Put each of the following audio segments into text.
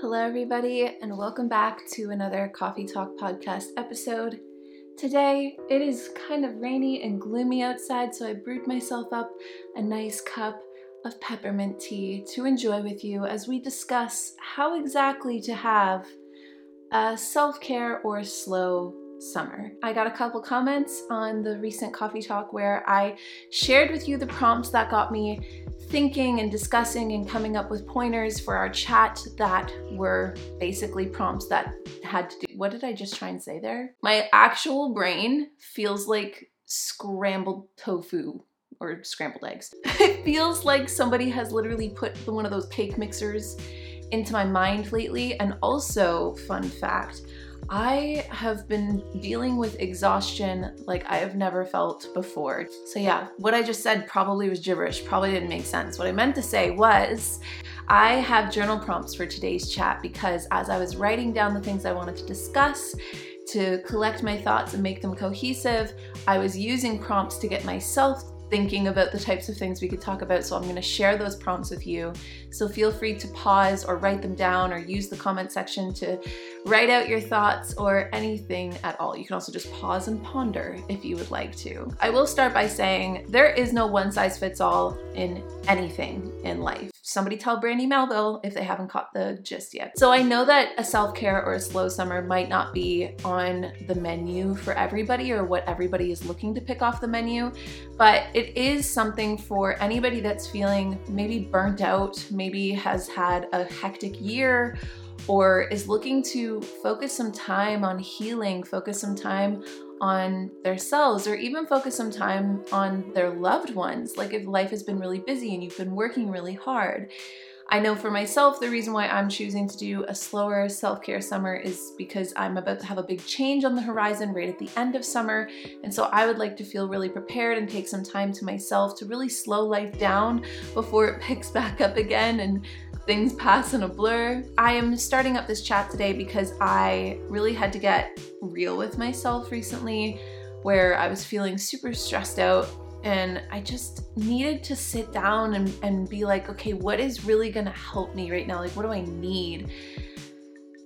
Hello, everybody, and welcome back to another Coffee Talk podcast episode. Today, it is kind of rainy and gloomy outside, so I brewed myself up a nice cup of peppermint tea to enjoy with you as we discuss how exactly to have a self care or slow summer. I got a couple comments on the recent Coffee Talk where I shared with you the prompts that got me thinking and discussing and coming up with pointers for our chat that were basically prompts that had to do. What did I just try and say there? My actual brain feels like scrambled tofu or scrambled eggs. it feels like somebody has literally put one of those cake mixers into my mind lately. And also, fun fact, I have been dealing with exhaustion like I have never felt before. So, yeah, what I just said probably was gibberish, probably didn't make sense. What I meant to say was, I have journal prompts for today's chat because as I was writing down the things I wanted to discuss, to collect my thoughts and make them cohesive, I was using prompts to get myself thinking about the types of things we could talk about. So I'm going to share those prompts with you. So feel free to pause or write them down or use the comment section to write out your thoughts or anything at all. You can also just pause and ponder if you would like to. I will start by saying there is no one size fits all in anything in life. Somebody tell Brandy Melville if they haven't caught the gist yet. So I know that a self care or a slow summer might not be on the menu for everybody or what everybody is looking to pick off the menu, but it is something for anybody that's feeling maybe burnt out, maybe has had a hectic year or is looking to focus some time on healing, focus some time on themselves, or even focus some time on their loved ones. Like if life has been really busy and you've been working really hard. I know for myself, the reason why I'm choosing to do a slower self care summer is because I'm about to have a big change on the horizon right at the end of summer. And so I would like to feel really prepared and take some time to myself to really slow life down before it picks back up again and things pass in a blur. I am starting up this chat today because I really had to get real with myself recently where I was feeling super stressed out and I just needed to sit down and, and be like, okay, what is really gonna help me right now? Like, what do I need?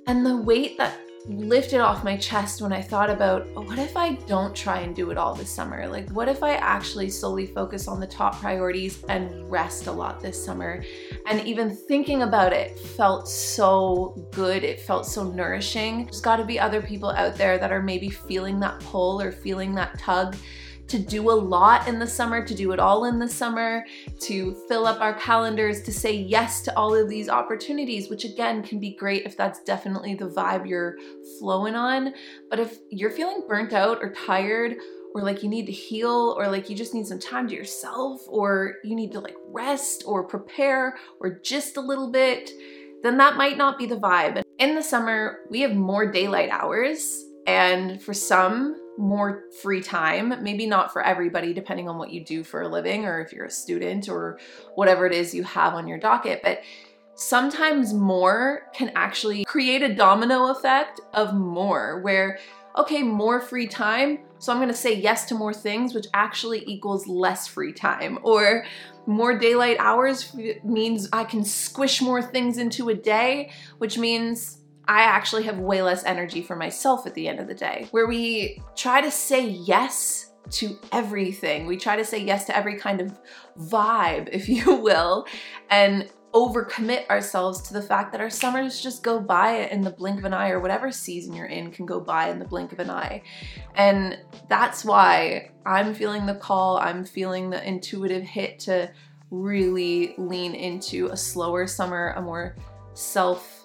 And the weight that lifted off my chest when I thought about oh, what if I don't try and do it all this summer? Like, what if I actually solely focus on the top priorities and rest a lot this summer? And even thinking about it felt so good. It felt so nourishing. There's got to be other people out there that are maybe feeling that pull or feeling that tug to do a lot in the summer, to do it all in the summer, to fill up our calendars, to say yes to all of these opportunities, which again can be great if that's definitely the vibe you're flowing on. But if you're feeling burnt out or tired, or like you need to heal, or like you just need some time to yourself, or you need to like rest or prepare, or just a little bit, then that might not be the vibe. In the summer, we have more daylight hours. And for some, more free time. Maybe not for everybody, depending on what you do for a living or if you're a student or whatever it is you have on your docket. But sometimes more can actually create a domino effect of more, where, okay, more free time. So I'm gonna say yes to more things, which actually equals less free time. Or more daylight hours means I can squish more things into a day, which means I actually have way less energy for myself at the end of the day. Where we try to say yes to everything, we try to say yes to every kind of vibe, if you will, and overcommit ourselves to the fact that our summers just go by in the blink of an eye, or whatever season you're in can go by in the blink of an eye. And that's why I'm feeling the call, I'm feeling the intuitive hit to really lean into a slower summer, a more self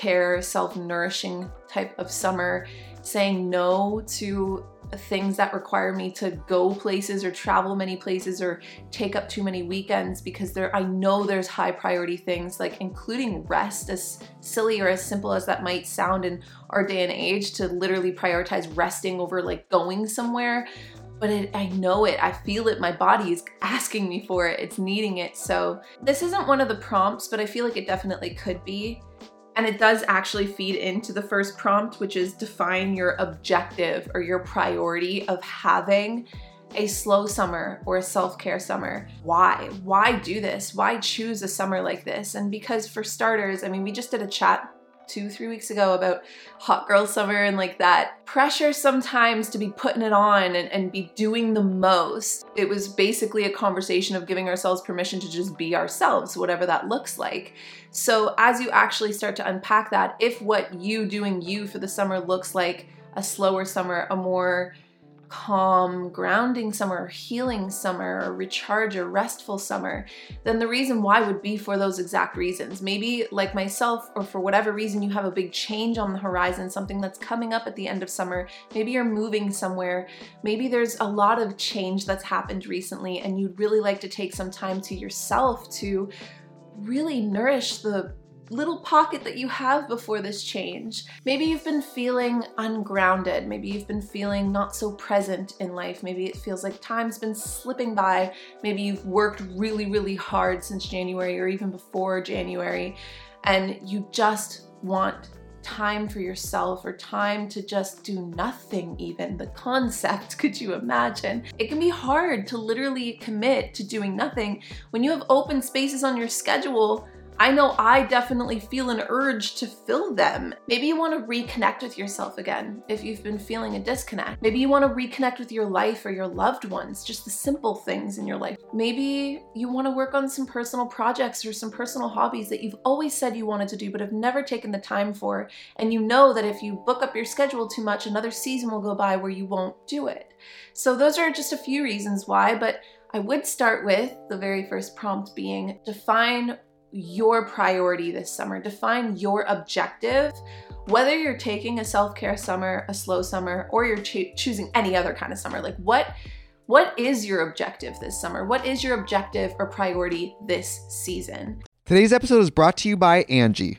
care, self nourishing type of summer, saying no to things that require me to go places or travel many places or take up too many weekends because there I know there's high priority things like including rest as silly or as simple as that might sound in our day and age to literally prioritize resting over like going somewhere but it, I know it, I feel it, my body is asking me for it, it's needing it. So, this isn't one of the prompts, but I feel like it definitely could be. And it does actually feed into the first prompt, which is define your objective or your priority of having a slow summer or a self care summer. Why? Why do this? Why choose a summer like this? And because, for starters, I mean, we just did a chat two, three weeks ago about hot girl summer and like that pressure sometimes to be putting it on and, and be doing the most. It was basically a conversation of giving ourselves permission to just be ourselves, whatever that looks like. So, as you actually start to unpack that, if what you doing you for the summer looks like a slower summer, a more calm, grounding summer, healing summer, or recharge or restful summer, then the reason why would be for those exact reasons. Maybe, like myself, or for whatever reason, you have a big change on the horizon, something that's coming up at the end of summer. Maybe you're moving somewhere. Maybe there's a lot of change that's happened recently, and you'd really like to take some time to yourself to really nourish the little pocket that you have before this change. Maybe you've been feeling ungrounded. Maybe you've been feeling not so present in life. Maybe it feels like time's been slipping by. Maybe you've worked really, really hard since January or even before January, and you just want time for yourself or time to just do nothing, even. The concept, could you imagine? It can be hard to literally commit to doing nothing when you have open spaces on your schedule I know I definitely feel an urge to fill them. Maybe you want to reconnect with yourself again if you've been feeling a disconnect. Maybe you want to reconnect with your life or your loved ones, just the simple things in your life. Maybe you want to work on some personal projects or some personal hobbies that you've always said you wanted to do but have never taken the time for. And you know that if you book up your schedule too much, another season will go by where you won't do it. So, those are just a few reasons why, but I would start with the very first prompt being define your priority this summer. Define your objective. Whether you're taking a self-care summer, a slow summer, or you're cho- choosing any other kind of summer, like what what is your objective this summer? What is your objective or priority this season? Today's episode is brought to you by Angi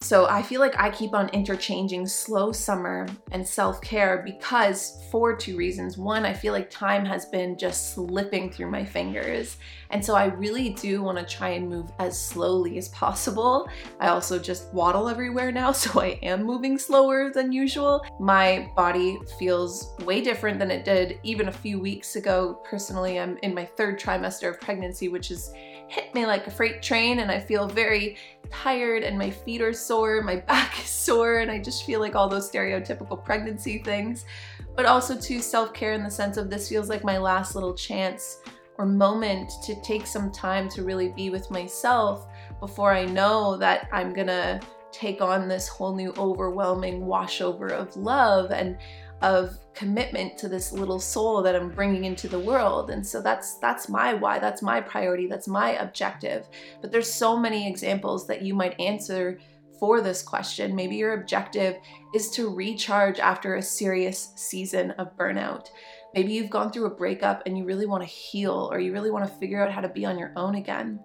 So I feel like I keep on interchanging slow summer and self care because for two reasons. One, I feel like time has been just slipping through my fingers. And so I really do want to try and move as slowly as possible. I also just waddle everywhere now, so I am moving slower than usual. My body feels way different than it did even a few weeks ago. Personally, I'm in my third trimester of pregnancy, which has hit me like a freight train and I feel very tired and my feet are sore, my back is sore, and I just feel like all those stereotypical pregnancy things. But also to self-care in the sense of this feels like my last little chance or moment to take some time to really be with myself before I know that I'm gonna take on this whole new overwhelming washover of love and of commitment to this little soul that I'm bringing into the world. And so that's that's my why, that's my priority, that's my objective. But there's so many examples that you might answer for this question. Maybe your objective is to recharge after a serious season of burnout. Maybe you've gone through a breakup and you really want to heal or you really want to figure out how to be on your own again.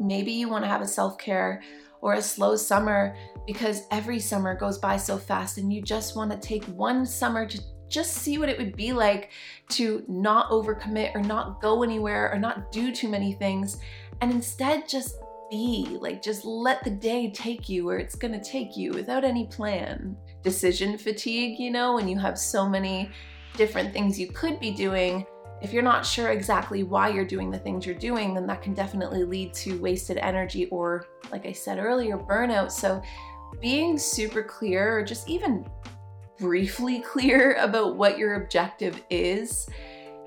Maybe you want to have a self-care or a slow summer because every summer goes by so fast and you just want to take one summer to just see what it would be like to not overcommit or not go anywhere or not do too many things and instead just be like just let the day take you where it's to take you without any plan decision fatigue you know when you have so many different things you could be doing if you're not sure exactly why you're doing the things you're doing, then that can definitely lead to wasted energy or, like I said earlier, burnout. So, being super clear or just even briefly clear about what your objective is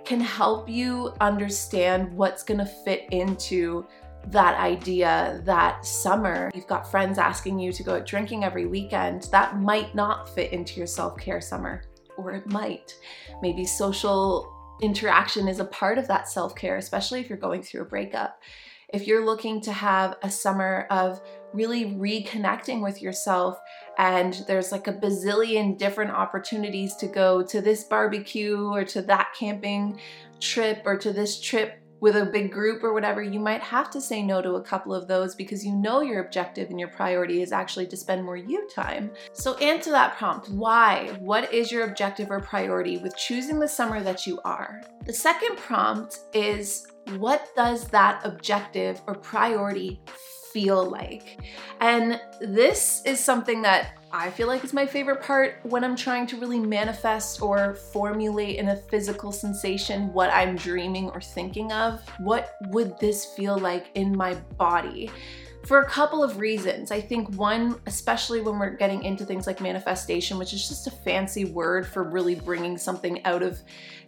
can help you understand what's to fit into that idea that summer you've got friends asking you to go out drinking every weekend that might not fit into your self-care summer or it might maybe social interaction is a part of that self care, especially if you're going through a breakup. If you're looking to have a summer of really reconnecting with yourself, and there's like a bazillion different opportunities to go to this barbecue or to that camping trip or to this trip with a big group or whatever, you might have to say no to a couple of those because you know your objective and your priority is actually to spend more you time. So answer that prompt. Why? What is your objective or priority with choosing the summer that you are? The second prompt is what does that objective or priority feel like? And this is something that I feel like it's my favorite part when I'm trying to really manifest or formulate in a physical sensation what I'm dreaming or thinking of. What would this feel like in my body? For a couple of reasons. I think one, especially when we're getting into things like manifestation, which is just a fancy word for really bringing something out of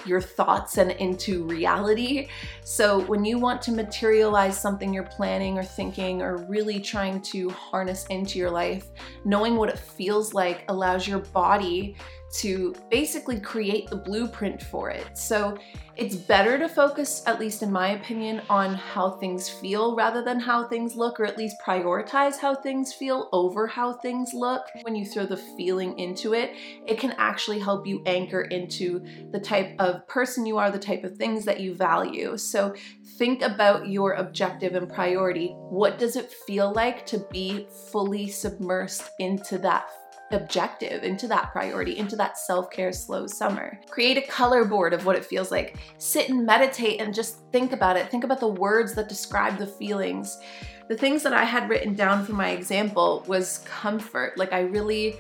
your thoughts and into reality. So, when you want to materialize something you're planning or thinking or really trying to harness into your life, knowing what it feels like allows your body to basically create the blueprint for it. So it's better to focus, at least in my opinion, on how things feel rather than how things look, or at least prioritize how things feel over how things look. When you throw the feeling into it, it can actually help you anchor into the type of person you are, the type of things that you value. So think about your objective and priority. What does it feel like to be fully submersed into that objective, into that priority, into that self care slow summer. Create a color board of what it feels like. Sit and meditate and just think about it. Think about the words that describe the feelings. The things that I had written down for my example was comfort. Like, I really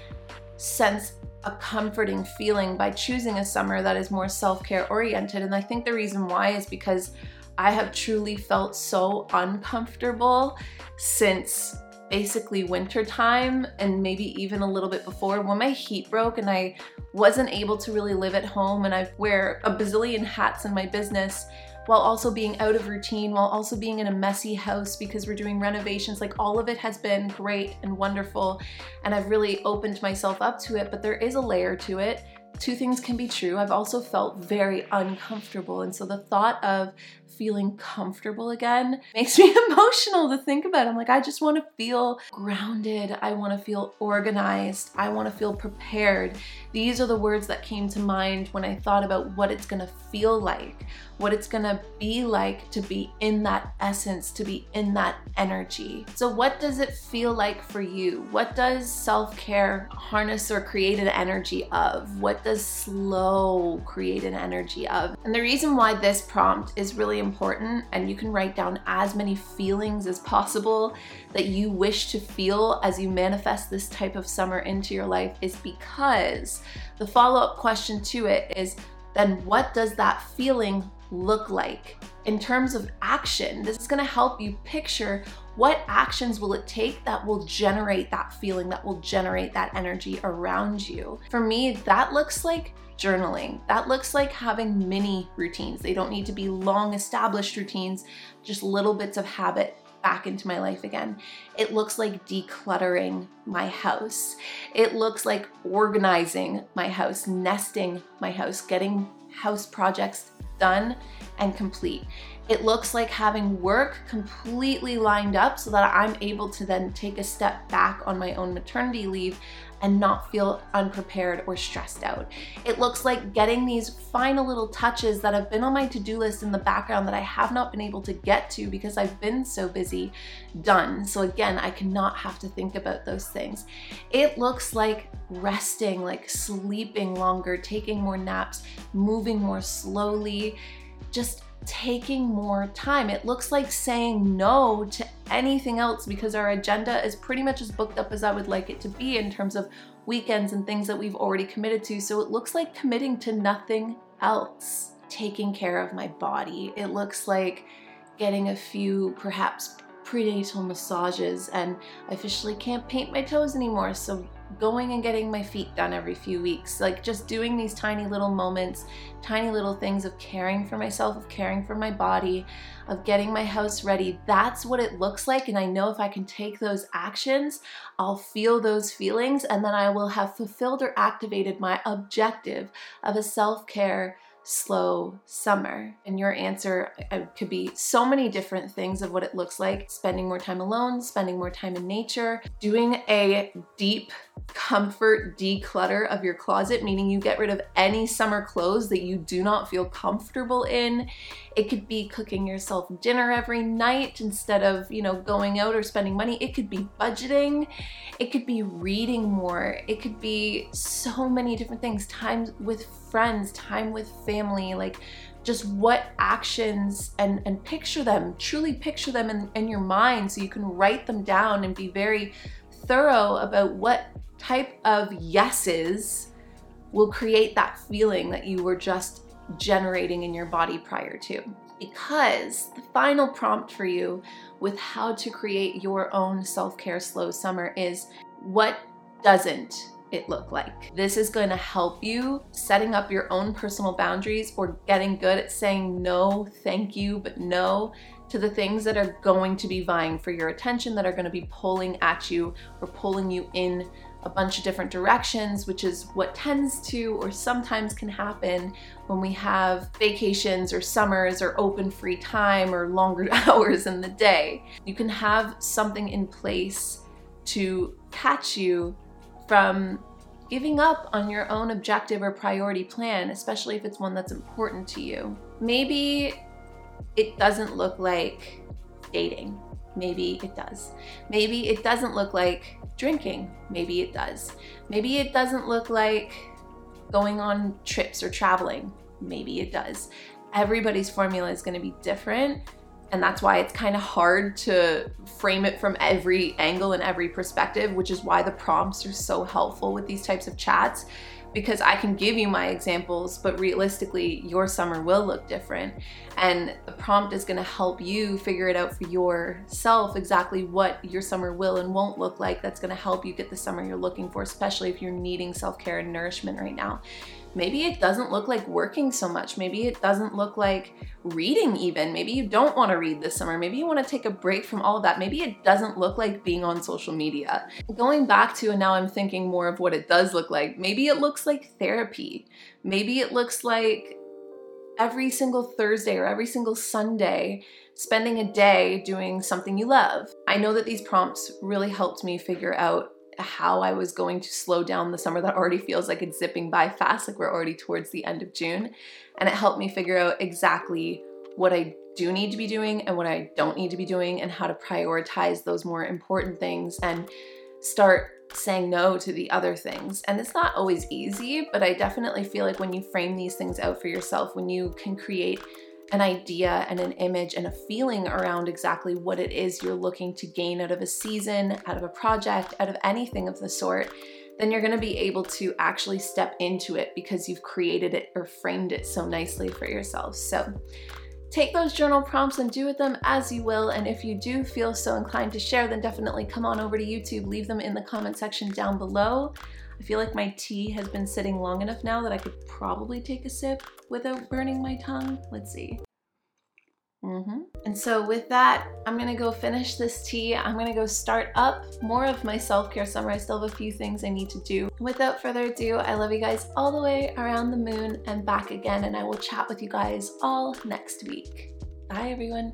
sense a comforting feeling by choosing a summer that is more self care oriented. And I think the reason why is because I have truly felt so uncomfortable since basically winter time and maybe even a little bit before when my heat broke and I wasn't able to really live at home and I wear a bazillion hats in my business while also being out of routine, while also being in a messy house because we're doing renovations. Like all of it has been great and wonderful, and I've really opened myself up to it, but there is a layer to it two things can be true. I've also felt very uncomfortable. And so the thought of feeling comfortable again makes me emotional to think about. I'm like, I just want to feel grounded. I want to feel organized. I want to feel prepared. These are the words that came to mind when I thought about what it's to feel like what it's gonna be like to be in that essence, to be in that energy. So, what does it feel like for you? What does self care harness or create an energy of? What does slow create an energy of? And the reason why this prompt is really important, and you can write down as many feelings as possible that you wish to feel as you manifest this type of summer into your life, is because the follow up question to it is then what does that feeling look like? In terms of action, this is gonna help you picture what actions will it take that will generate that feeling, that will generate that energy around you. For me, that looks like journaling. That looks like having mini routines. They don't need to be long established routines, just little bits of habit back into my life again. It looks like decluttering my house. It looks like organizing my house, nesting my house, getting house projects done and complete. It looks like having work completely lined up so that I'm able to then take a step back on my own maternity leave and not feel unprepared or stressed out. It looks like getting these final little touches that have been on my to do list in the background that I have not been able to get to because I've been so busy done. So, again, I cannot have to think about those things. It looks like resting, like sleeping longer, taking more naps, moving more slowly, just taking more time. It looks like saying no to anything else because our agenda is pretty much as booked up as I would like it to be in terms of weekends and things that we've already committed to. So it looks like committing to nothing else. Taking care of my body. It looks like getting a few perhaps prenatal massages and I officially can't paint my toes anymore. So going and getting my feet done every few weeks, like just doing these tiny little moments, tiny little things of caring for myself, of caring for my body, of getting my house ready. That's what it looks like. And I know if I can take those actions, I'll feel those feelings and then I will have fulfilled or activated my objective of a self care slow summer? And your answer uh, could be so many different things of what it looks like spending more time alone, spending more time in nature, doing a deep comfort declutter of your closet, meaning you get rid of any summer clothes that you do not feel comfortable in. It could be cooking yourself dinner every night instead of, you know, going out or spending money. It could be budgeting. It could be reading more. It could be so many different things. Time with friends, time with family, like just what actions and and picture them, truly picture them in, in your mind so you can write them down and be very thorough about what type of yeses will create that feeling that you were just generating in your body prior to. Because the final prompt for you with how to create your own self care slow summer is what doesn't it look like? This is going to help you setting up your own personal boundaries or getting good at saying no, thank you, but no to the things that are going to be vying for your attention, that are going to be pulling at you or pulling you in a bunch of different directions, which is what tends to or sometimes can happen when we have vacations or summers or open free time or longer hours in the day. You can have something in place to catch you from giving up on your own objective or priority plan, especially if it's one that's important to you. Maybe it doesn't look like dating. Maybe it does. Maybe it doesn't look like drinking. Maybe it does. Maybe it doesn't look like going on trips or traveling. Maybe it does. Everybody's formula is going to be different. And that's why it's kind of hard to frame it from every angle and every perspective, which is why the prompts are so helpful with these types of chats because I can give you my examples, but realistically, your summer will look different. And the prompt is going to help you figure it out for yourself exactly what your summer will and won't look like. That's going to help you get the summer you're looking for, especially if you're needing self care and nourishment right now. Maybe it doesn't look like working so much. Maybe it doesn't look like reading, even. Maybe you don't want to read this summer. Maybe you want to take a break from all of that. Maybe it doesn't look like being on social media. Going back to, and now I'm thinking more of what it does look like, maybe it looks like therapy. Maybe it looks like every single Thursday or every single Sunday spending a day doing something you love. I know that these prompts really helped me figure out how I was going to slow down the summer that already feels like it's zipping by fast, like we're already towards the end of June. And it helped me figure out exactly what I do need to be doing and what I don't need to be doing, and how to prioritize those more important things and start saying no to the other things. And it's not always easy, but I definitely feel like when you frame these things out for yourself, when you can create an idea and an image and a feeling around exactly what it is you're looking to gain out of a season, out of a project, out of anything of the sort, then you're going to be able to actually step into it because you've created it or framed it so nicely for yourself. So, take those journal prompts and do with them as you will. And if you do feel so inclined to share, then definitely come on over to YouTube, leave them in the comment section down below. I feel like my tea has been sitting long enough now that I could probably take a sip without burning my tongue. Let's see. Mm-hmm. And so, with that, I'm gonna go finish this tea. I'm gonna go start up more of my self care summer. I still have a few things I need to do. Without further ado, I love you guys all the way around the moon and back again, and I will chat with you guys all next week. Bye, everyone.